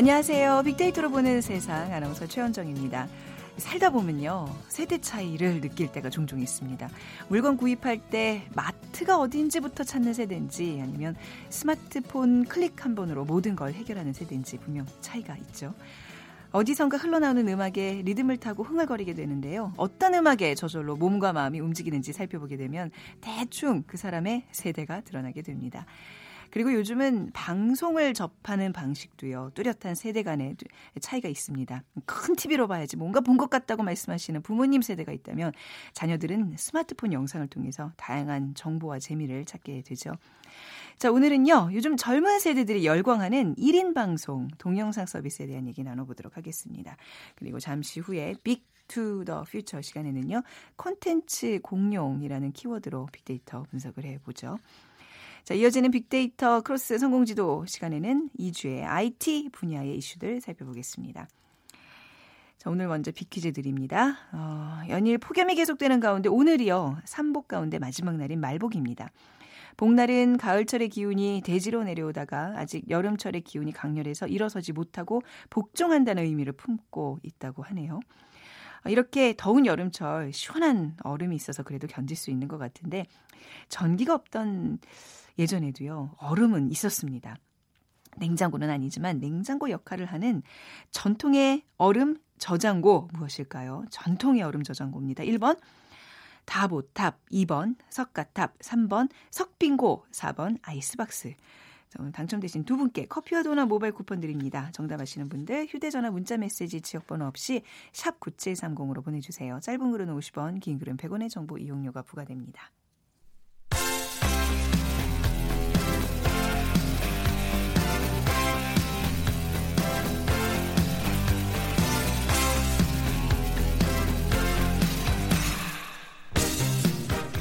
안녕하세요. 빅데이터로 보는 세상 아나운서 최원정입니다. 살다 보면요. 세대 차이를 느낄 때가 종종 있습니다. 물건 구입할 때 마트가 어디인지부터 찾는 세대인지 아니면 스마트폰 클릭 한 번으로 모든 걸 해결하는 세대인지 분명 차이가 있죠. 어디선가 흘러나오는 음악에 리듬을 타고 흥얼거리게 되는데요. 어떤 음악에 저절로 몸과 마음이 움직이는지 살펴보게 되면 대충 그 사람의 세대가 드러나게 됩니다. 그리고 요즘은 방송을 접하는 방식도요. 뚜렷한 세대 간의 차이가 있습니다. 큰 TV로 봐야지 뭔가 본 것 같다고 말씀하시는 부모님 세대가 있다면 자녀들은 스마트폰 영상을 통해서 다양한 정보와 재미를 찾게 되죠. 자, 오늘은요. 요즘 젊은 세대들이 열광하는 1인 방송 동영상 서비스에 대한 얘기 나눠보도록 하겠습니다. 그리고 잠시 후에 Big to the Future 시간에는요. 콘텐츠 공룡이라는 키워드로 빅데이터 분석을 해보죠. 자, 이어지는 빅데이터 크로스 성공지도 시간에는 2주의 IT 분야의 이슈들 살펴보겠습니다. 자, 오늘 먼저 빅퀴즈 드립니다. 어, 연일 폭염이 계속되는 가운데 오늘이요. 삼복 가운데 마지막 날인 말복입니다. 복날은 가을철의 기운이 대지로 내려오다가 아직 여름철의 기운이 강렬해서 일어서지 못하고 복종한다는 의미를 품고 있다고 하네요. 이렇게 더운 여름철 시원한 얼음이 있어서 그래도 견딜 수 있는 것 같은데 전기가 없던 예전에도요, 얼음은 있었습니다. 냉장고는 아니지만 냉장고 역할을 하는 전통의 얼음 저장고 무엇일까요? 전통의 얼음 저장고입니다. 1번 다보탑, 2번 석가탑, 3번 석빙고, 4번 아이스박스. 오늘 당첨되신 두 분께 커피와 도넛 모바일 쿠폰 드립니다. 정답 아시는 분들 휴대전화 문자메시지 지역번호 없이 샵 9730으로 보내주세요. 짧은 글은 50원, 긴 글은 100원의 정보 이용료가 부과됩니다.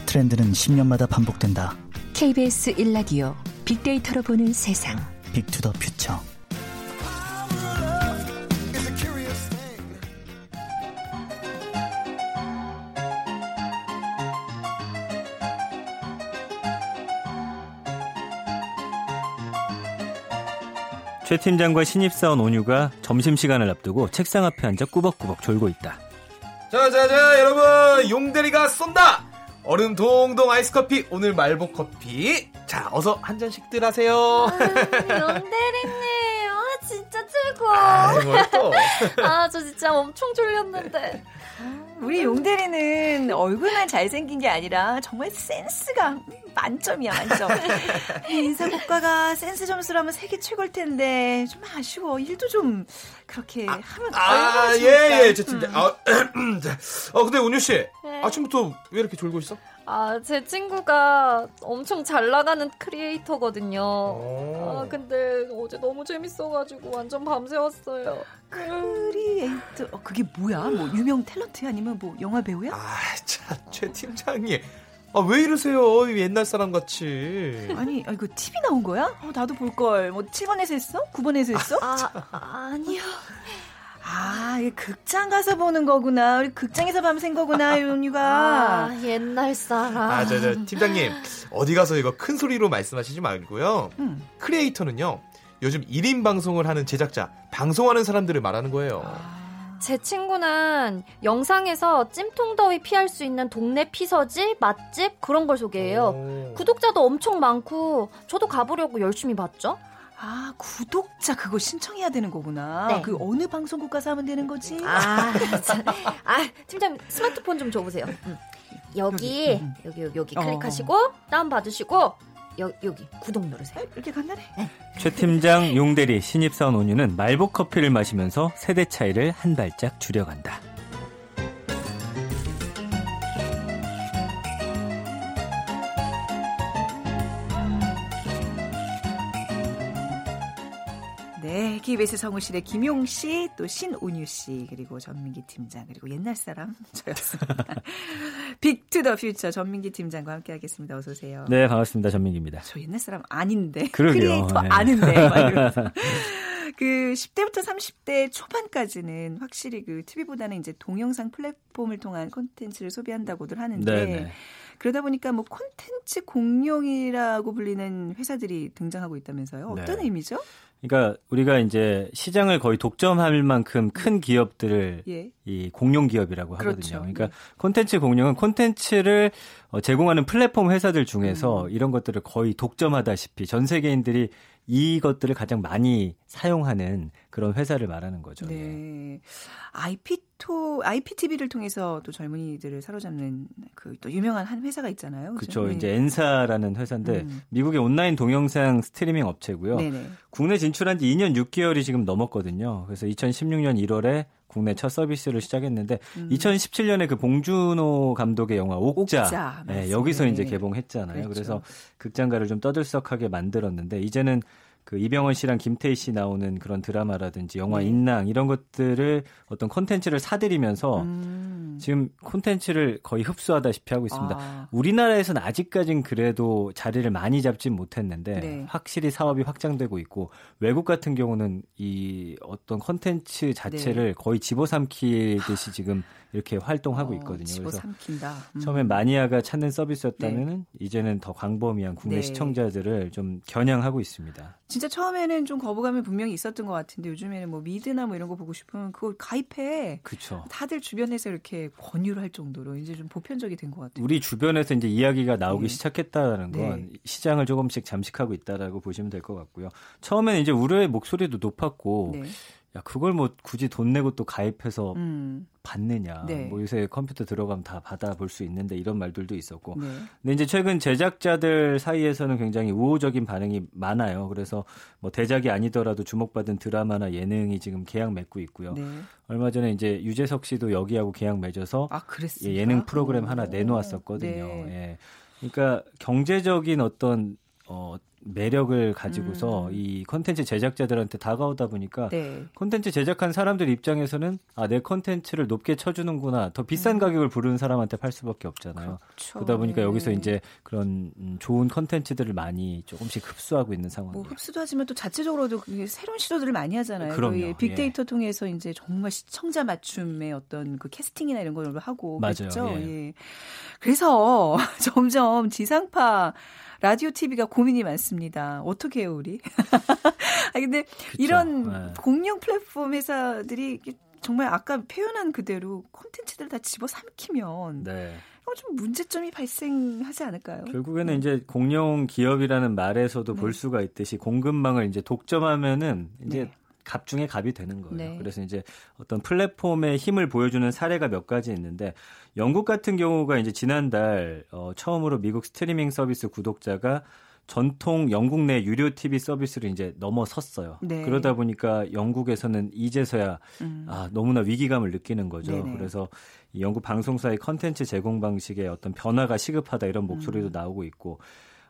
트렌드는 10년마다 반복된다. KBS 1라디오 빅데이터로 보는 세상. 빅투더 퓨처. 최 팀장과 신입사원 온유가 점심시간을 앞두고 책상 앞에 앉아 꾸벅꾸벅 졸고 있다. 자자자 여러분 용대리가 쏜다 얼음 동동 아이스 커피 오늘 말복 커피. 자 어서 한 잔씩들 하세요. 아, 용대리님. 아 진짜 최고. 아저 진짜 엄청 졸렸는데 우리 용대리는 얼굴만 잘생긴 게 아니라 정말 센스가 만점이야 만점. 인사고과가 센스 점수라면 세계 최고일 텐데 좀 아쉬워. 일도 좀 그렇게 아, 하면 아, 예, 예, 제 팀장. 음. 아, 어, 근데 운유 씨, 네. 아침부터 왜 이렇게 졸고 있어? 아, 제 친구가 엄청 잘 나가는 크리에이터거든요. 아, 근데 어제 너무 재밌어가지고 완전 밤새웠어요. 크리에이터, 어, 그게 뭐야? 뭐 유명 탤런트 아니면 뭐 영화 배우야? 아, 참, 최 팀장님. 아, 왜 이러세요? 옛날 사람 같이. 아니, 아, 이거 TV 나온 거야? 어, 나도 볼걸. 뭐, 7번에서 했어? 9번에서 했어? 아, 아니요. 아, 이게 극장 가서 보는 거구나. 우리 극장에서 밤샌 거구나, 윤유가. 아, 옛날 사람. 아, 저, 저, 팀장님. 어디 가서 이거 큰 소리로 말씀하시지 말고요. 음. 크리에이터는요. 요즘 1인 방송을 하는 제작자, 방송하는 사람들을 말하는 거예요. 아. 제 친구는 영상에서 찜통더위 피할 수 있는 동네 피서지, 맛집 그런 걸 소개해요. 오. 구독자도 엄청 많고 저도 가보려고 열심히 봤죠. 아, 구독자 그거 신청해야 되는 거구나. 네. 그 어느 방송국 가서 하면 되는 거지? 아, 아 팀장 스마트폰 좀 줘보세요. 음. 여기, 여기, 음. 여기, 여기, 여기 어. 클릭하시고, 다운 받으시고, 여, 여기 구독 누르세요. 이렇게 간단해. 네. 최 팀장 용대리 신입사원 온유는 말복 커피를 마시면서 세대 차이를 한 발짝 줄여간다. KBS 성우실의 김용 씨, 또 신운유 씨, 그리고 전민기 팀장, 그리고 옛날 사람 저였습니다. Big to the Future 전민기 팀장과 함께 하겠습니다. 어서 오세요. 네, 반갑습니다. 전민기입니다. 저 옛날 사람 아닌데. 그러게요. 크리에이터 네. 아는데. 그 10대부터 30대 초반까지는 확실히 그 TV보다는 이제 동영상 플랫폼을 통한 콘텐츠를 소비한다고들 하는데 네네. 네. 그러다 보니까 뭐 콘텐츠 공룡이라고 불리는 회사들이 등장하고 있다면서요. 어떤 네. 의미죠? 그러니까 우리가 이제 시장을 거의 독점할 만큼 큰 기업들을 예. 이 공룡 기업이라고 하거든요. 그렇죠. 그러니까 콘텐츠 공룡은 콘텐츠를 어, 제공하는 플랫폼 회사들 중에서 음. 이런 것들을 거의 독점하다시피 전 세계인들이 이것들을 가장 많이 사용하는 그런 회사를 말하는 거죠. 예. 네. IP토, IPTV를 통해서 또 젊은이들을 사로잡는 그 또 유명한 한 회사가 있잖아요. 그렇죠. 네. 이제 엔사라는 회사인데 음. 미국의 온라인 동영상 스트리밍 업체고요. 네네. 국내 진출한 지 2년 6개월이 지금 넘었거든요. 그래서 2016년 1월에 국내 첫 서비스를 시작했는데 음. 2017년에 그 봉준호 감독의 영화 옥자, 옥자, 네. 여기서 이제 네. 개봉했잖아요. 그렇죠. 그래서 극장가를 좀 떠들썩하게 만들었는데 이제는 그 이병헌 씨랑 김태희 씨 나오는 그런 드라마라든지 영화 네. 인랑 이런 것들을 어떤 콘텐츠를 사들이면서 음. 지금 콘텐츠를 거의 흡수하다시피 하고 있습니다. 아, 우리나라에서는 아직까진 그래도 자리를 많이 잡진 못했는데 네. 확실히 사업이 확장되고 있고 외국 같은 경우는 이 어떤 컨텐츠 자체를 거의 집어삼키듯이 지금 이렇게 활동하고 네. 어, 있거든요. 그래서 집어삼킨다. 음. 처음엔 마니아가 찾는 서비스였다면은 이제는 더 광범위한 국내 네. 시청자들을 좀 겨냥하고 있습니다. 진짜 처음에는 좀 거부감이 분명히 있었던 것 같은데 요즘에는 뭐 미드나 뭐 이런 거 보고 싶으면 그거 가입해. 그렇죠. 다들 주변에서 이렇게 권유를 할 정도로 이제 좀 보편적이 된 것 같아요. 우리 주변에서 이제 이야기가 나오기 네. 시작했다는 건 네. 시장을 조금씩 잠식하고 있다라고 보시면 될 것 같고요. 처음에는 이제 우려의 목소리도 높았고 네. 야 그걸 뭐 굳이 돈 내고 또 가입해서 음. 받느냐. 네. 뭐 요새 컴퓨터 들어가면 다 받아볼 수 있는데 이런 말들도 있었고. 네. 근데 이제 최근 제작자들 사이에서는 굉장히 우호적인 반응이 많아요. 그래서 뭐 대작이 아니더라도 주목받은 드라마나 예능이 지금 계약 맺고 있고요. 네. 얼마 전에 이제 유재석 씨도 여기하고 계약 맺어서 아, 예? 예능 프로그램 하나 오. 내놓았었거든요. 네. 예. 그러니까 경제적인 어떤 어 매력을 가지고서 음. 이 컨텐츠 제작자들한테 다가오다 보니까 네. 콘텐츠 제작한 사람들 입장에서는 아내 콘텐츠를 높게 쳐주는구나 더 비싼 가격을 부르는 사람한테 팔 수밖에 없잖아요. 음. 그렇죠. 그러다 보니까 네. 여기서 이제 그런 음, 좋은 컨텐츠들을 많이 조금씩 흡수하고 있는 뭐 상황이에요. 흡수도 하지만 또 자체적으로도 새로운 시도들을 많이 하잖아요. 그럼요. 그 빅데이터 예. 통해서 이제 정말 시청자 맞춤의 어떤 그 캐스팅이나 이런 걸 하고 맞아요. 그랬죠. 예. 예. 그래서 점점 지상파 라디오 TV가 고민이 많습니다. 어떻게 해요, 우리? 아 근데 이런 네. 공룡 플랫폼 회사들이 정말 아까 표현한 그대로 콘텐츠들 다 집어 삼키면 네. 이거 좀 문제점이 발생하지 않을까요? 결국에는 이제 공룡 기업이라는 말에서도 네. 볼 수가 있듯이 공급망을 이제 독점하면은 이제 네. 갑 중에 갑이 되는 거예요. 네. 그래서 이제 어떤 플랫폼의 힘을 보여주는 사례가 몇 가지 있는데 영국 같은 경우가 이제 지난달 어, 처음으로 미국 스트리밍 서비스 구독자가 전통 영국 내 유료 TV 서비스를 이제 넘어섰어요. 네. 그러다 보니까 영국에서는 이제서야 음. 아, 너무나 위기감을 느끼는 거죠. 네네. 그래서 이 영국 방송사의 컨텐츠 제공 방식에 어떤 변화가 시급하다 이런 목소리도 음. 나오고 있고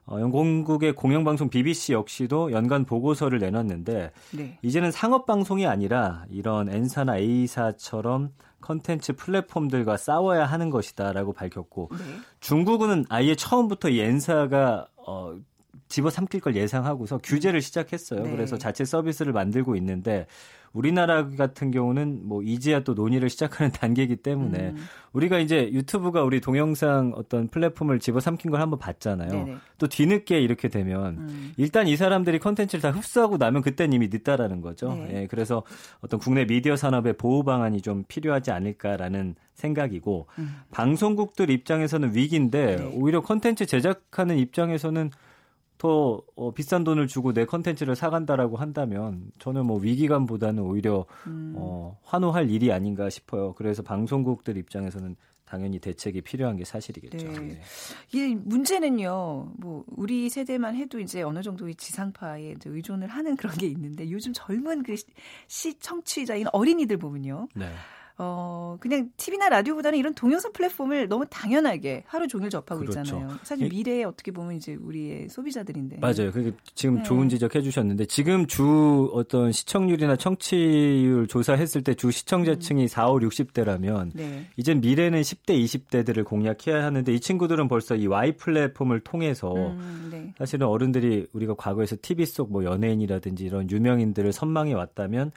어, 영국의 공영방송 BBC 역시도 연간 보고서를 내놨는데 네. 이제는 상업 방송이 아니라 이런 N사나 A사처럼 컨텐츠 플랫폼들과 싸워야 하는 것이다라고 밝혔고 네. 중국은 아예 처음부터 이 N사가 어, 집어삼킬 걸 예상하고서 규제를 시작했어요. 네. 그래서 자체 서비스를 만들고 있는데 우리나라 같은 경우는 뭐 이제야 또 논의를 시작하는 단계이기 때문에 음. 우리가 이제 유튜브가 우리 동영상 어떤 플랫폼을 집어삼킨 걸 한번 봤잖아요. 네네. 또 뒤늦게 이렇게 되면 음. 일단 이 사람들이 컨텐츠를 다 흡수하고 나면 그때는 이미 늦다라는 거죠. 네. 예, 그래서 어떤 국내 미디어 산업의 보호 방안이 좀 필요하지 않을까라는 생각이고 음. 방송국들 입장에서는 위기인데 네. 오히려 컨텐츠 제작하는 입장에서는 더 어, 비싼 돈을 주고 내 컨텐츠를 사간다라고 한다면 저는 뭐 위기감보다는 오히려 음. 어, 환호할 일이 아닌가 싶어요. 그래서 방송국들 입장에서는 당연히 대책이 필요한 게 사실이겠죠. 네. 예. 이게 문제는요, 뭐, 우리 세대만 해도 이제 어느 정도 이 지상파에 의존을 하는 그런 게 있는데 요즘 젊은 그 시- 시청취자인 어린이들 보면요. 네. 어, 그냥 TV나 라디오보다는 이런 동영상 플랫폼을 너무 당연하게 하루 종일 접하고 그렇죠. 있잖아요. 사실 이- 미래에 어떻게 보면 이제 우리의 소비자들인데. 맞아요. 그게 지금 네. 좋은 지적해 주셨는데 지금 주 어떤 시청률이나 청취율 조사했을 때 주 시청자층이 4, 5, 60대라면 네. 이젠 미래는 10대, 20대들을 공략해야 하는데 이 친구들은 벌써 이 Y 플랫폼을 통해서 음, 네. 사실은 어른들이 우리가 과거에서 TV 속 뭐 연예인이라든지 이런 유명인들을 선망해 왔다면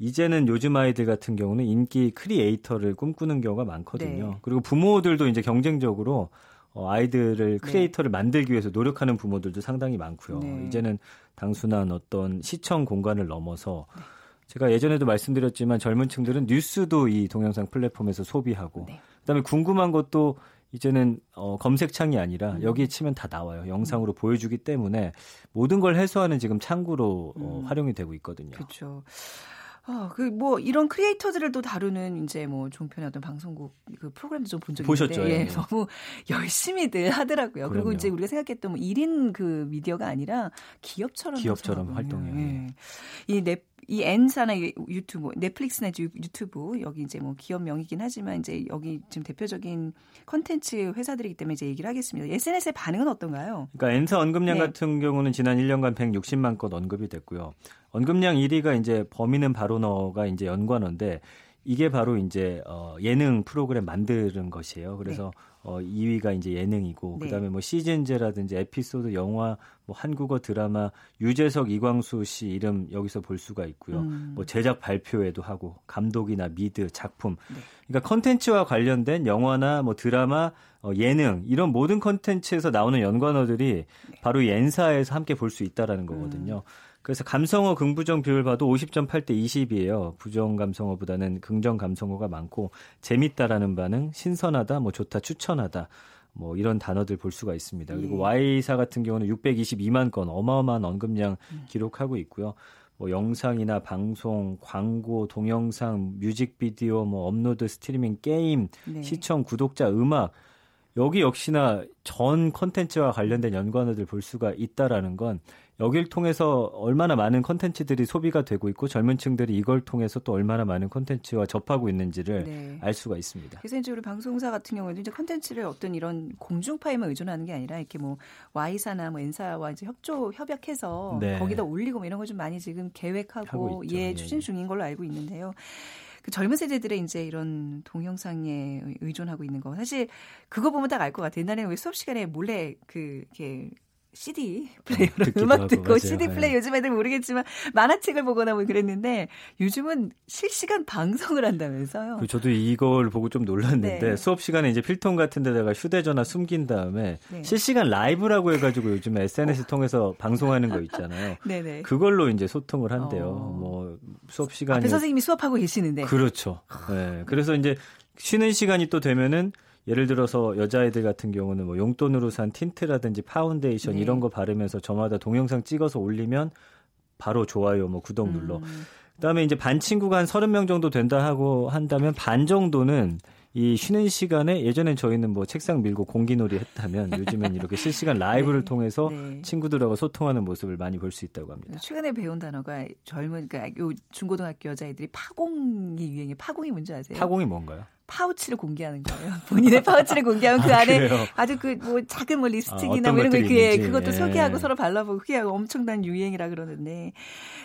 이제는 요즘 아이들 같은 경우는 인기 크리에이터를 꿈꾸는 경우가 많거든요. 네. 그리고 부모들도 이제 경쟁적으로 어, 아이들을 네. 크리에이터를 네. 만들기 위해서 노력하는 부모들도 상당히 많고요. 네. 이제는 단순한 어떤 시청 공간을 넘어서 네. 제가 예전에도 말씀드렸지만 젊은 층들은 뉴스도 이 동영상 플랫폼에서 소비하고 네. 그다음에 궁금한 것도 이제는 어, 검색창이 아니라 음. 여기에 치면 다 나와요. 영상으로 음. 보여주기 때문에 모든 걸 해소하는 지금 창구로 어, 음. 활용이 되고 있거든요. 그렇죠. 아, 그 뭐 이런 크리에이터들을 또 다루는 이제 뭐 종편의 어떤 방송국 그 프로그램도 좀 본 적이 보셨죠? 있는데 예, 예. 너무 열심히들 하더라고요. 그럼요. 그리고 이제 우리가 생각했던 뭐 1인 그 미디어가 아니라 기업처럼 기업처럼 활동해요. 예. 이 넷 이 N사나 유튜브, 넷플릭스나 유튜브 여기 이제 뭐 기업명이긴 하지만 이제 여기 지금 대표적인 컨텐츠 회사들이기 때문에 이제 얘기를 하겠습니다. SNS의 반응은 어떤가요? 그러니까 N사 언급량 네. 같은 경우는 지난 1년간 160만 건 언급이 됐고요. 언급량 1위가 이제 범인은 바로 너가 이제 연관어인데 이게 바로 이제 어 예능 프로그램 만드는 것이에요. 그래서 네. 어 2위가 이제 예능이고 네. 그다음에 뭐 시즌제라든지 에피소드 영화 뭐 한국어 드라마 유재석 이광수 씨 이름 여기서 볼 수가 있고요. 음. 뭐 제작 발표회도 하고 감독이나 미드 작품 네. 그러니까 컨텐츠와 관련된 영화나 뭐 드라마 어, 예능 이런 모든 컨텐츠에서 나오는 연관어들이 네. 바로 이 N사에서 함께 볼 수 있다라는 거거든요. 음. 그래서 감성어 긍부정 비율 봐도 50.8대 20이에요. 부정 감성어보다는 긍정 감성어가 많고 재밌다라는 반응, 신선하다, 뭐 좋다, 추천하다. 뭐 이런 단어들 볼 수가 있습니다. 그리고 예. Y사 같은 경우는 622만 건 어마어마한 언급량 음. 기록하고 있고요. 뭐 영상이나 방송, 광고, 동영상, 뮤직비디오, 뭐 업로드, 스트리밍, 게임, 네. 시청, 구독자, 음악 여기 역시나 전 컨텐츠와 관련된 연관어들 볼 수가 있다라는 건 여길 통해서 얼마나 많은 컨텐츠들이 소비가 되고 있고 젊은 층들이 이걸 통해서 또 얼마나 많은 컨텐츠와 접하고 있는지를 네. 알 수가 있습니다. 그래서 이제 우리 방송사 같은 경우에도 이제 컨텐츠를 어떤 이런 공중파에만 의존하는 게 아니라 이렇게 뭐 Y사나 뭐 N사와 이제 협조 협약해서 네. 거기다 올리고 뭐 이런 거 좀 많이 지금 계획하고 예, 예 추진 중인 걸로 알고 있는데요. 그 젊은 세대들의 이제 이런 동영상에 의존하고 있는 거 사실 그거 보면 딱 알 것 같아요. 옛날에 왜 수업 시간에 몰래 그 이렇게 CD 플레이어로 어, 음악 듣고 맞아요. CD 네. 플레이 요즘 애들 모르겠지만 만화책을 보거나 뭐 그랬는데 요즘은 실시간 방송을 한다면서요. 그 저도 이걸 보고 좀 놀랐는데 네. 수업 시간에 이제 필통 같은 데다가 휴대전화 숨긴 다음에 네. 실시간 라이브라고 해가지고 요즘 SNS 통해서 방송하는 거 있잖아요. 네네. 그걸로 이제 소통을 한대요. 어. 뭐 수업 시간에 앞에 선생님이 수업하고 계시는데 그렇죠. 네. 그래서 이제 쉬는 시간이 또 되면은 예를 들어서 여자아이들 같은 경우는 뭐 용돈으로 산 틴트라든지 파운데이션 네. 이런 거 바르면서 저마다 동영상 찍어서 올리면 바로 좋아요, 뭐 구독 눌러. 음. 그다음에 이제 반 친구가 한 30명 정도 된다 하고 한다면 반 정도는 이 쉬는 시간에 예전엔 저희는 뭐 책상 밀고 공기놀이 했다면 요즘엔 이렇게 실시간 라이브를 네, 통해서 네. 친구들하고 소통하는 모습을 많이 볼 수 있다고 합니다. 최근에 배운 단어가 젊은 그러니까 요 중고등학교 여자애들이 파공이 유행해. 파공이 뭔지 아세요? 파공이 뭔가요? 파우치를 공개하는 거예요. 본인의 파우치를 공개하면 그 아, 안에 그 아주 그 뭐 작은 뭐 립스틱이나 아, 뭐 이런 거 그게 그것도 예. 소개하고 서로 발라보고 그게 엄청난 유행이라 그러는데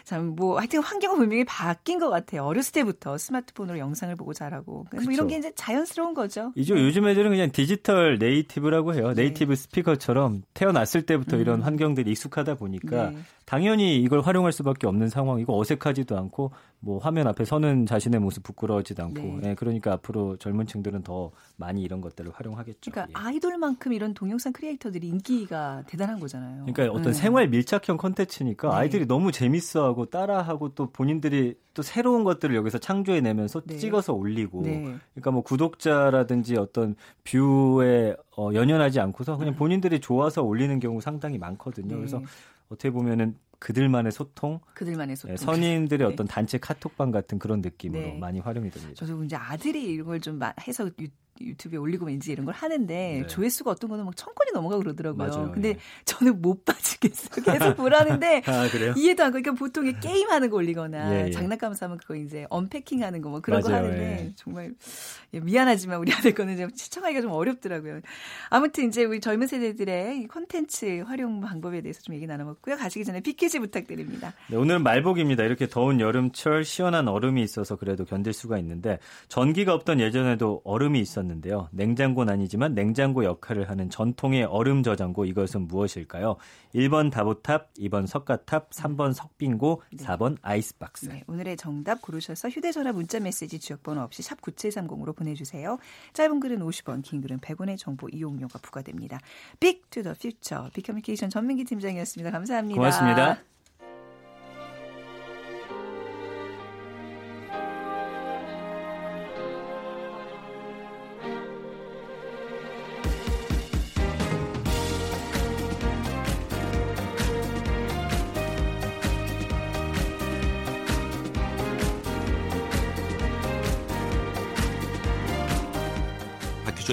참 뭐 하여튼 환경은 분명히 바뀐 것 같아요. 어렸을 때부터 스마트폰으로 영상을 보고 자라고 뭐 이런 게 이제 자연스러운 거죠. 이제 네. 요즘 애들은 그냥 digital native라고 해요. 네. native speaker처럼 태어났을 때부터 음. 이런 환경들이 익숙하다 보니까 네. 당연히 이걸 활용할 수밖에 없는 상황이고 어색하지도 않고 뭐 화면 앞에 서는 자신의 모습 부끄러워지도 않고 네. 예, 그러니까 앞으로 젊은 층들은 더 많이 이런 것들을 활용하겠죠. 그러니까 예. 아이돌만큼 이런 동영상 크리에이터들이 인기가 대단한 거잖아요. 그러니까 어떤 네. 생활 밀착형 컨텐츠니까 네. 아이들이 너무 재밌어하고 따라하고 또 본인들이 또 새로운 것들을 여기서 창조해내면서 네. 찍어서 올리고 네. 그러니까 뭐 구독자라든지 어떤 뷰에 어, 연연하지 않고서 그냥 음. 본인들이 좋아서 올리는 경우 상당히 많거든요. 네. 그래서 어떻게 보면은 그들만의 소통, 그들만의 소통, 네, 선인들의 네. 어떤 단체 카톡방 같은 그런 느낌으로 네. 많이 활용이 됩니다. 저도 이제 아들이 이런 걸 좀 해서 유튜브에 올리고 왠지 이런 걸 하는데 네. 조회수가 어떤 거는 막 천 건이 넘어가고 그러더라고요. 맞아요. 근데 예. 저는 못 빠지겠어요. 계속 보라는데 아, 이해도 안 가. 그러니까 보통 게임 하는 거 올리거나 예, 예. 장난감 사면 그거 이제 언패킹 하는 거 뭐 그런 맞아요. 거 하는데 예. 정말 예, 미안하지만 우리 아들 거는 좀 시청하기가 좀 어렵더라고요. 아무튼 이제 우리 젊은 세대들의 콘텐츠 활용 방법에 대해서 좀 얘기 나눠봤고요. 가시기 전에 빅퀴즈 부탁드립니다. 네, 오늘은 말복입니다. 이렇게 더운 여름철 시원한 얼음이 있어서 그래도 견딜 수가 있는데 전기가 없던 예전에도 얼음이 있었는데 있었는데요. 냉장고는 아니지만 냉장고 역할을 하는 전통의 얼음 저장고 이것은 무엇일까요? 1번 다보탑, 2번 석가탑, 3번 석빙고, 4번 아이스박스. 네, 오늘의 정답 고르셔서 휴대전화 문자메시지 지역번호 없이 샵 9730으로 보내주세요. 짧은 글은 50원, 긴 글은 100원의 정보 이용료가 부과됩니다. Big to the Future 빅커뮤니케이션 전민기 팀장이었습니다. 감사합니다. 고맙습니다.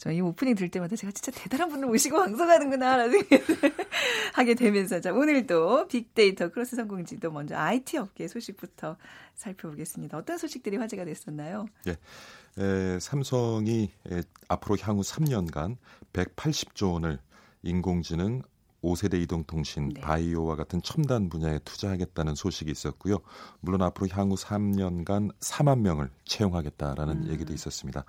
저희 오프닝 들 때마다 제가 진짜 대단한 분을 모시고 방송하는구나라는 생각을 하게 되면서 자, 오늘도 빅데이터 크로스 성공지도 먼저 IT 업계 소식부터 살펴보겠습니다. 어떤 소식들이 화제가 됐었나요? 예. 에, 삼성이 에, 앞으로 향후 3년간 180조 원을 인공지능 5세대 이동통신, 네. 바이오와 같은 첨단 분야에 투자하겠다는 소식이 있었고요. 물론 앞으로 향후 3년간 4만 명을 채용하겠다라는 음. 얘기도 있었습니다.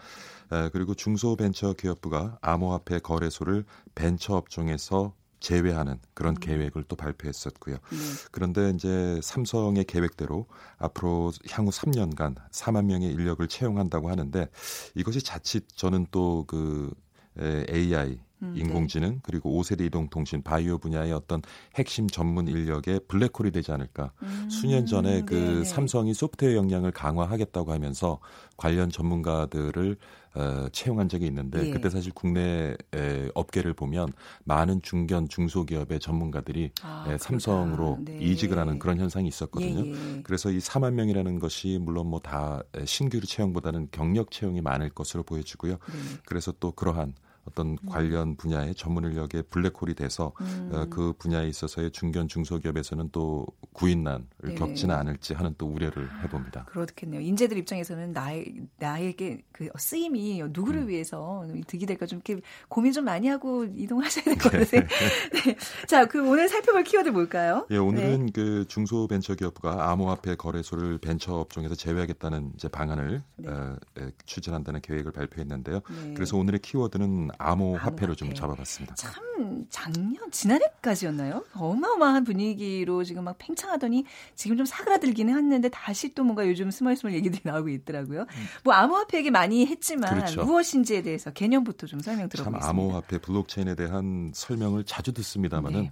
에, 그리고 중소벤처기업부가 암호화폐 거래소를 벤처 업종에서 제외하는 그런 계획을 또 발표했었고요. 네. 그런데 이제 삼성의 계획대로 앞으로 향후 3년간 4만 명의 인력을 채용한다고 하는데 이것이 자칫 저는 또 그 AI 음, 인공지능 그리고 5세대 이동통신 바이오 분야의 어떤 핵심 전문 인력의 블랙홀이 되지 않을까. 음, 수년 전에 그 네네. 삼성이 소프트웨어 역량을 강화하겠다고 하면서 관련 전문가들을 어, 채용한 적이 있는데 예. 그때 사실 국내 에, 업계를 보면 많은 중견 중소기업의 전문가들이 아, 에, 삼성으로 그렇다. 네. 이직을 하는 그런 현상이 있었거든요. 예, 예. 그래서 이 4만 명이라는 것이 물론 뭐 다 신규 채용보다는 경력 채용이 많을 것으로 보여지고요. 네. 그래서 또 그러한 어떤 관련 분야의 전문 인력의 블랙홀이 돼서 음. 어, 그 분야에 있어서의 중견 중소기업에서는 또 구인난을 네. 겪지는 않을지 하는 또 우려를 해봅니다. 그렇겠네요. 인재들 입장에서는 나의, 나에게 그 쓰임이 누구를 음. 위해서 득이 될까 좀 이렇게 고민 좀 많이 하고 이동하셔야 될것 네. 같아요. 네. 자, 그 오늘 살펴볼 키워드 뭘까요? 예, 오늘은 네. 그 중소벤처기업부가 암호화폐 거래소를 벤처 업종에서 제외하겠다는 이제 방안을 네. 어, 에, 추진한다는 계획을 발표했는데요. 네. 그래서 오늘의 키워드는 암호화폐로 좀 암호화폐. 잡아봤습니다. 참 작년 지난해까지였나요? 어마어마한 분위기로 지금 막 팽창하더니 지금 좀 사그라들기는 했는데 다시 또 뭔가 요즘 스멀스멀 얘기들이 나오고 있더라고요. 뭐 암호화폐 얘기 많이 했지만 음. 그렇죠. 무엇인지에 대해서 개념부터 좀 설명 참 들어보겠습니다. 암호화폐 블록체인에 대한 설명을 자주 듣습니다만은 네.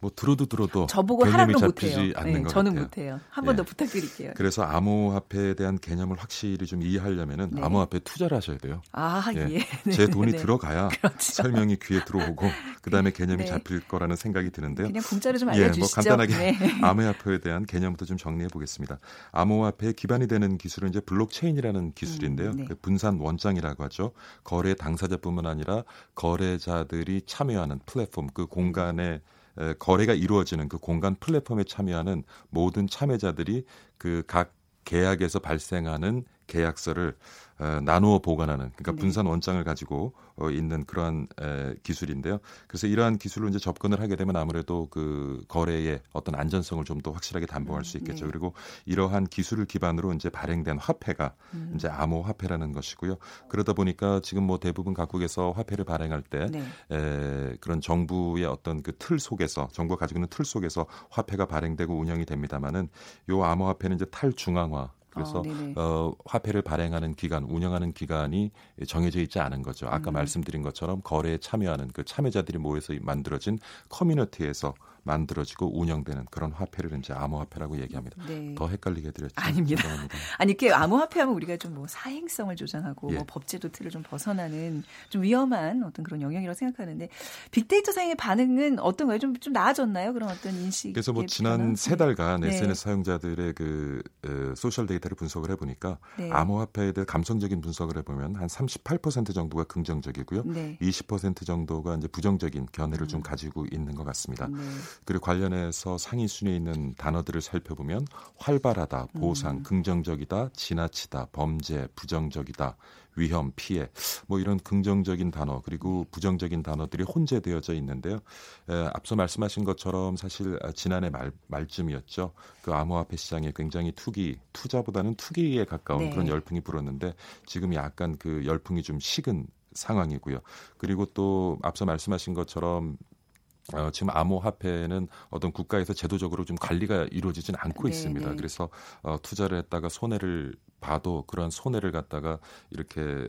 뭐 들어도 들어도 저보고 개념이 하라고 잡히지. 않는 네, 것 저는 같아요. 못해요. 한 번더 예. 부탁드릴게요. 그래서 암호화폐에 대한 개념을 확실히 좀 이해하려면은 네. 암호화폐 투자를 하셔야 돼요. 아, 예. 예. 네, 제 돈이 네. 들어가야 그렇죠. 설명이 귀에 들어오고 그다음에 개념이 네. 잡힐 거라는 생각이 드는데요. 그냥 공짜로 좀 예, 알려주시죠. 뭐 간단하게 네. 암호화폐에 대한 개념부터 좀 정리해 보겠습니다. 암호화폐의 기반이 되는 기술은 이제 블록체인이라는 기술인데요. 음, 네. 그 분산 원장이라고 하죠. 거래 당사자뿐만 아니라 거래자들이 참여하는 플랫폼 그 공간에 에, 거래가 이루어지는 그 공간 플랫폼에 참여하는 모든 참여자들이 그 각 계약에서 발생하는 계약서를 어, 나누어 보관하는 그러니까 네. 분산 원장을 가지고 어, 있는 그러한 에, 기술인데요. 그래서 이러한 기술로 이제 접근을 하게 되면 아무래도 그 거래의 어떤 안전성을 좀 더 확실하게 담보할 수 있겠죠. 네. 그리고 이러한 기술을 기반으로 이제 발행된 화폐가 음. 이제 암호 화폐라는 것이고요. 그러다 보니까 지금 뭐 대부분 각국에서 화폐를 발행할 때 네. 에, 그런 정부의 어떤 그 틀 속에서 정부가 가지고 있는 틀 속에서 화폐가 발행되고 운영이 됩니다만은 요 암호 화폐는 이제 탈중앙화 그래서 어. 어, 화폐를 발행하는 기간, 운영하는 기간이 정해져 있지 않은 거죠. 아까 음. 말씀드린 것처럼 거래에 참여하는 그 참여자들이 모여서 만들어진 커뮤니티에서 만들어지고 운영되는 그런 화폐를 이제 암호화폐라고 얘기합니다. 네. 더 헷갈리게 드렸죠. 아닙니다. 아니 이렇게 암호화폐하면 우리가 좀 뭐 사행성을 조장하고 예. 뭐 법제도 틀을 좀 벗어나는 좀 위험한 어떤 그런 영역이라고 생각하는데 빅데이터 상의 반응은 어떤가요? 좀 좀 나아졌나요? 그런 어떤 인식. 그래서 뭐 지난 세 달간 네. SNS 사용자들의 그 어, 소셜 데이터 를 분석을 해보니까 네. 암호화폐에 대해 감성적인 분석을 해보면 한 38% 정도가 긍정적이고요, 네. 20% 정도가 이제 부정적인 견해를 음. 좀 가지고 있는 것 같습니다. 네. 그리고 관련해서 상위 순위에 있는 단어들을 살펴보면 활발하다, 보상, 음. 긍정적이다, 지나치다, 범죄, 부정적이다, 위험, 피해 뭐 이런 긍정적인 단어 그리고 부정적인 단어들이 혼재되어져 있는데요. 에, 앞서 말씀하신 것처럼 사실 지난해 말, 말쯤이었죠. 그 암호화폐 시장에 굉장히 투기, 투자보다는 투기에 가까운 네. 그런 열풍이 불었는데 지금 약간 그 열풍이 좀 식은 상황이고요. 그리고 또 앞서 말씀하신 것처럼 어, 지금 암호화폐는 어떤 국가에서 제도적으로 좀 관리가 이루어지진 않고 네, 있습니다. 네. 그래서 어, 투자를 했다가 손해를 봐도 그런 손해를 갖다가 이렇게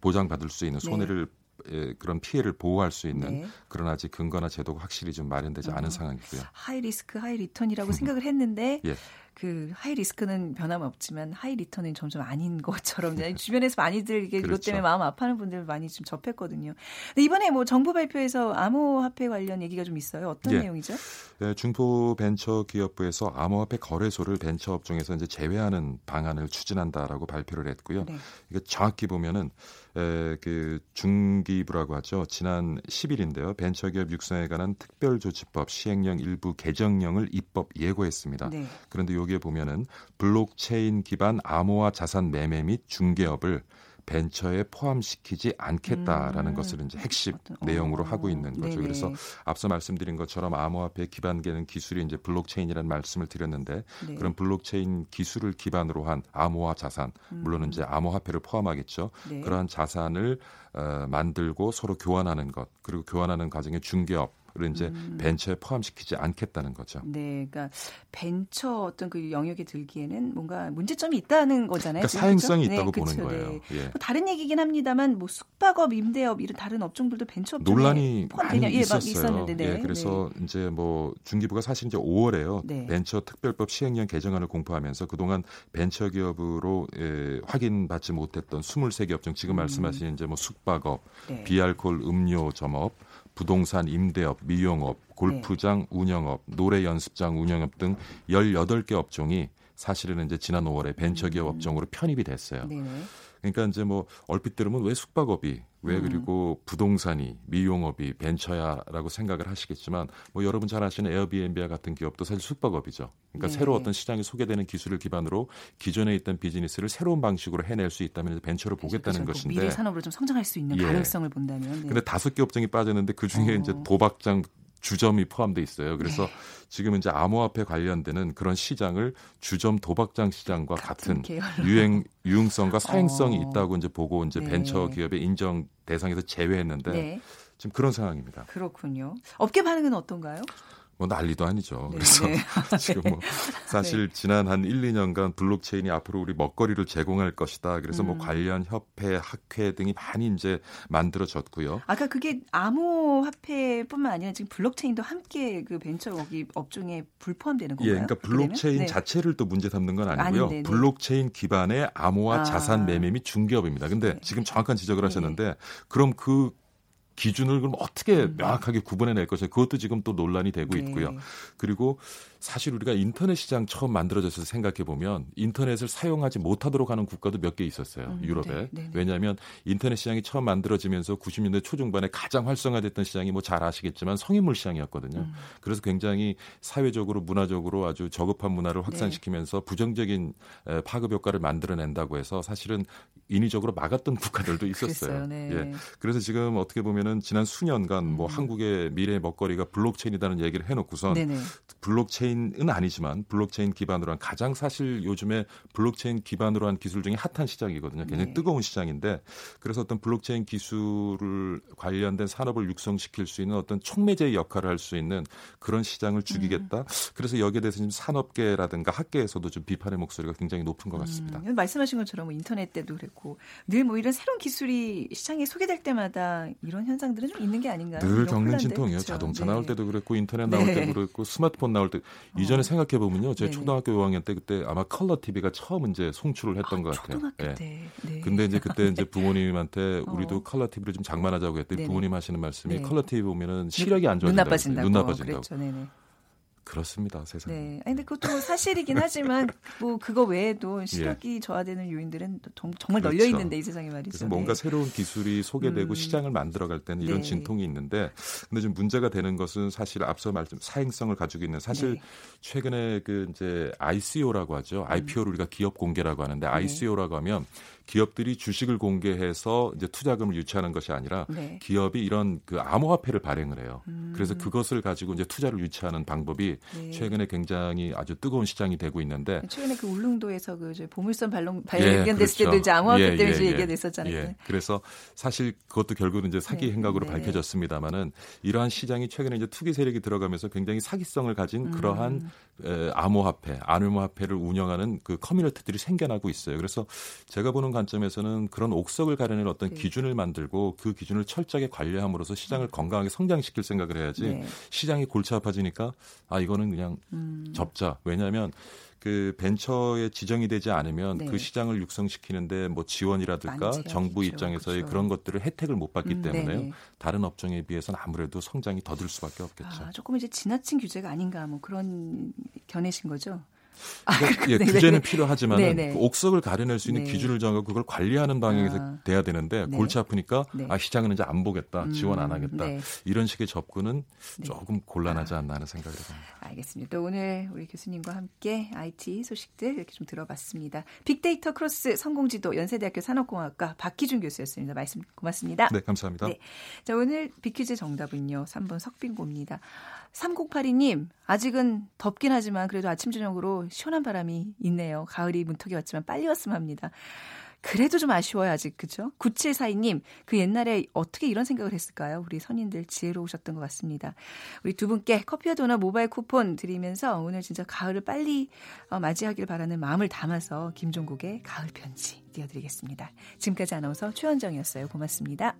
보장받을 수 있는 네. 손해를 네. 예, 그런 피해를 보호할 수 있는 네. 그런 아직 근거나 제도가 확실히 좀 마련되지 않은 어, 상황이고요. high risk high return이라고 생각을 했는데 예. 그 high risk는 변함없지만 high return은 점점 아닌 것처럼 주변에서 많이들 이게 그렇죠. 이것 때문에 마음 아파하는 분들 많이 좀 접했거든요. 근데 이번에 뭐 정부 발표에서 암호화폐 관련 얘기가 좀 있어요. 어떤 예. 내용이죠? 네, 중소벤처기업부에서 암호화폐 거래소를 벤처 업종에서 이제 제외하는 방안을 추진한다라고 발표를 했고요. 네. 이게 정확히 보면은 에, 그 중기부라고 하죠. 지난 10일인데요. 벤처기업 육성에 관한 특별조치법 시행령 일부 개정령을 입법 예고했습니다. 네. 그런데 여기 에 보면은 블록체인 기반 암호화 자산 매매 및 중개업을 벤처에 포함시키지 않겠다라는 음. 것을 이제 핵심 어떤, 내용으로 어. 하고 있는 거죠. 네네. 그래서 앞서 말씀드린 것처럼 암호화폐 기반되는 기술이 이제 블록체인이라는 말씀을 드렸는데 네. 그런 블록체인 기술을 기반으로 한 암호화 자산, 물론 은 이제 음. 암호화폐를 포함하겠죠. 네. 그러한 자산을 어, 만들고 서로 교환하는 것, 그리고 교환하는 과정에 중개업 를 이제 음. 벤처에 포함시키지 않겠다는 거죠. 네, 그러니까 벤처 어떤 그 영역에 들기에는 뭔가 문제점이 있다는 거잖아요. 그러니까 사행성이 그렇죠? 있다고 네, 보는 그렇죠. 거예요. 네. 예. 뭐 다른 얘기긴 합니다만 뭐 숙박업, 임대업 이런 다른 업종들도 벤처 논란이 많이 예, 있었어요. 네. 예, 그래서 네. 이제 뭐 중기부가 사실 이제 5월에요. 벤처 특별법 시행령 개정안을 공포하면서 그동안 벤처 기업으로 예, 확인받지 못했던 23개 업종 지금 음. 말씀하신 이제 뭐 숙박업, 네. 비알콜 음료 점업 부동산 임대업, 미용업, 골프장 네. 운영업, 노래 연습장 운영업 등 18개 업종이 사실은 이제 지난 5월에 벤처기업 음. 업종으로 편입이 됐어요. 네 그러니까 이제 뭐 얼핏 들으면 왜 숙박업이 왜 음. 그리고 부동산이 미용업이 벤처야라고 생각을 하시겠지만 뭐 여러분 잘 아시는 에어비앤비와 같은 기업도 사실 숙박업이죠. 그러니까 네. 새로 어떤 시장에 소개되는 기술을 기반으로 기존에 있던 비즈니스를 새로운 방식으로 해낼 수 있다면 벤처를 그렇죠. 보겠다는 그렇죠. 것인데 미래 산업으로 좀 성장할 수 있는 예. 가능성을 본다면. 네. 근데 다섯 개 업종이 빠졌는데 그 중에 어. 이제 도박장 주점이 포함돼 있어요. 그래서 네. 지금 이제 암호화폐 관련되는 그런 시장을 주점 도박장 시장과 같은, 같은 유행 유용성과 사행성이 어. 있다고 이제 보고 이제 네. 벤처 기업의 인정 대상에서 제외했는데 네. 지금 그런 상황입니다. 그렇군요. 업계 반응은 어떤가요? 뭐 난리도 아니죠. 네. 그래서 네. 지금 뭐 사실 네. 지난 한 1, 2년간 블록체인이 앞으로 우리 먹거리를 제공할 것이다. 그래서 뭐 음. 뭐 관련 협회, 학회 등이 많이 이제 만들어졌고요. 아까 그게 암호화폐뿐만 아니라 지금 블록체인도 함께 그 벤처 거기 업종에 불포함되는 건가요? 예, 그러니까 블록체인 네. 자체를 또 문제 삼는 건 아니고요. 아니, 블록체인 기반의 암호화 아. 자산 매매 및 중개업입니다. 근데 네. 지금 정확한 지적을 하셨는데 그럼 그 기준을 그럼 어떻게 음. 명확하게 구분해낼 것이냐 그것도 지금 또 논란이 되고 네. 있고요. 네. 그리고 사실 우리가 인터넷 시장 처음 만들어져서 생각해 보면 인터넷을 사용하지 못하도록 하는 국가도 몇 개 있었어요. 음, 유럽에. 네, 네, 네, 왜냐하면 인터넷 시장이 처음 만들어지면서 90년대 초중반에 가장 활성화됐던 시장이 뭐 잘 아시겠지만 성인물 시장이었거든요. 음. 그래서 굉장히 사회적으로 문화적으로 아주 저급한 문화를 확산시키면서 네. 부정적인 파급 효과를 만들어낸다고 해서 사실은 인위적으로 막았던 국가들도 있었어요. 예. 그래서 지금 어떻게 보면은 지난 수년간 뭐 음. 한국의 미래 먹거리가 블록체인이라는 얘기를 해놓고선 블록체인 블록체인은 아니지만 블록체인 기반으로 한 가장 사실 요즘에 블록체인 기반으로 한 기술 중에 핫한 시장이거든요. 굉장히 네. 뜨거운 시장인데 그래서 어떤 블록체인 기술을 관련된 산업을 육성시킬 수 있는 어떤 촉매제의 역할을 할 수 있는 그런 시장을 죽이겠다. 음. 그래서 여기에 대해서 지금 산업계라든가 학계에서도 좀 비판의 목소리가 굉장히 높은 것 같습니다. 음, 말씀하신 것처럼 뭐 인터넷 때도 그랬고 늘 뭐 이런 새로운 기술이 시장에 소개될 때마다 이런 현상들은 좀 있는 게 아닌가요? 늘 겪는 진통이에요. 그렇죠? 자동차 네. 나올 때도 그랬고 인터넷 나올 네. 때도 그랬고 스마트폰 나올 때 어. 이전에 생각해 보면요. 제 초등학교 5학년 때 그때 아마 컬러 TV가 처음 이제 송출을 했던 아, 것 같아요. 초등학교 예. 때. 네. 근데 이제 그때 이제 부모님한테 어. 우리도 어. 컬러 TV를 좀 장만하자고 했더니 부모님 하시는 말씀이 네. 컬러 TV 보면은 시력이 안 좋아진다고. 눈 나빠진다고. 눈 나빠진다고. 그렇습니다. 세상에. 네. 아니 근데 그것도 사실이긴 하지만 뭐 그거 외에도 시력이 예. 저하되는 요인들은 정말 널려 그렇죠. 있는데 이 세상에 말이죠. 그래서 뭔가 네. 새로운 기술이 소개되고 음. 시장을 만들어갈 때는 이런 네. 진통이 있는데 근데 좀 문제가 되는 것은 사실 앞서 말씀 사행성을 가지고 있는 사실 네. 최근에 그 이제 ICO라고 하죠. IPO를 우리가 기업 공개라고 하는데 네. ICO라고 하면 기업들이 주식을 공개해서 이제 투자금을 유치하는 것이 아니라 네. 기업이 이런 그 암호화폐를 발행을 해요. 음. 그래서 그것을 가지고 이제 투자를 유치하는 방법이 네. 최근에 굉장히 아주 뜨거운 시장이 되고 있는데 최근에 그 울릉도에서 그 보물선 발견 발견됐을 예, 그렇죠. 때도 이제 암호화폐 예, 때문에 예, 얘기가 됐었잖아요. 예. 그래서 사실 그것도 결국은 이제 사기 네. 행각으로 네. 밝혀졌습니다마는 이러한 시장이 최근에 이제 투기 세력이 들어가면서 굉장히 사기성을 가진 음. 그러한 에, 암호화폐, 암호화폐를 운영하는 그 커뮤니티들이 생겨나고 있어요. 그래서 제가 보는 관점에서는 그런 옥석을 가려는 어떤 네. 기준을 만들고 그 기준을 철저하게 관리함으로써 시장을 음. 건강하게 성장시킬 생각을 해야지 네. 시장이 골치 아파지니까 아 이거는 그냥 음. 접자. 왜냐하면 그 벤처에 지정이 되지 않으면 네. 그 시장을 육성시키는데 뭐 지원이라든가 정부 입장에서의 그렇죠. 그런 것들을 혜택을 못 받기 음, 때문에 다른 업종에 비해서는 아무래도 성장이 더딜 수밖에 없겠죠. 아, 조금 이제 지나친 규제가 아닌가 뭐 그런 견해신 거죠. 아, 그러니까 예, 규제는 필요하지만 그 옥석을 가려낼 수 있는 네. 기준을 정하고 그걸 관리하는 방향에서 아. 돼야 되는데 네. 골치 아프니까 네. 아 시장은 이제 안 보겠다, 음, 지원 안 하겠다 네. 이런 식의 접근은 네. 조금 곤란하지 않나 하는 생각이 듭니다. 알겠습니다. 또 오늘 우리 교수님과 함께 IT 소식들 이렇게 좀 들어봤습니다. 빅데이터 크로스 성공지도 연세대학교 산업공학과 박희준 교수였습니다. 말씀 고맙습니다. 네, 감사합니다. 자 오늘 비퀴즈 정답은요 3번 석빙고입니다. 3082님, 아직은 덥긴 하지만 그래도 아침, 저녁으로 시원한 바람이 있네요. 가을이 문턱에 왔지만 빨리 왔으면 합니다. 그래도 좀 아쉬워요, 아직. 그죠? 9742님, 그 옛날에 어떻게 이런 생각을 했을까요? 우리 선인들 지혜로우셨던 것 같습니다. 우리 두 분께 커피와 도넛 모바일 쿠폰 드리면서 오늘 진짜 가을을 빨리 어, 맞이하길 바라는 마음을 담아서 김종국의 가을 편지 띄워드리겠습니다. 지금까지 아나운서 최원정이었어요. 고맙습니다.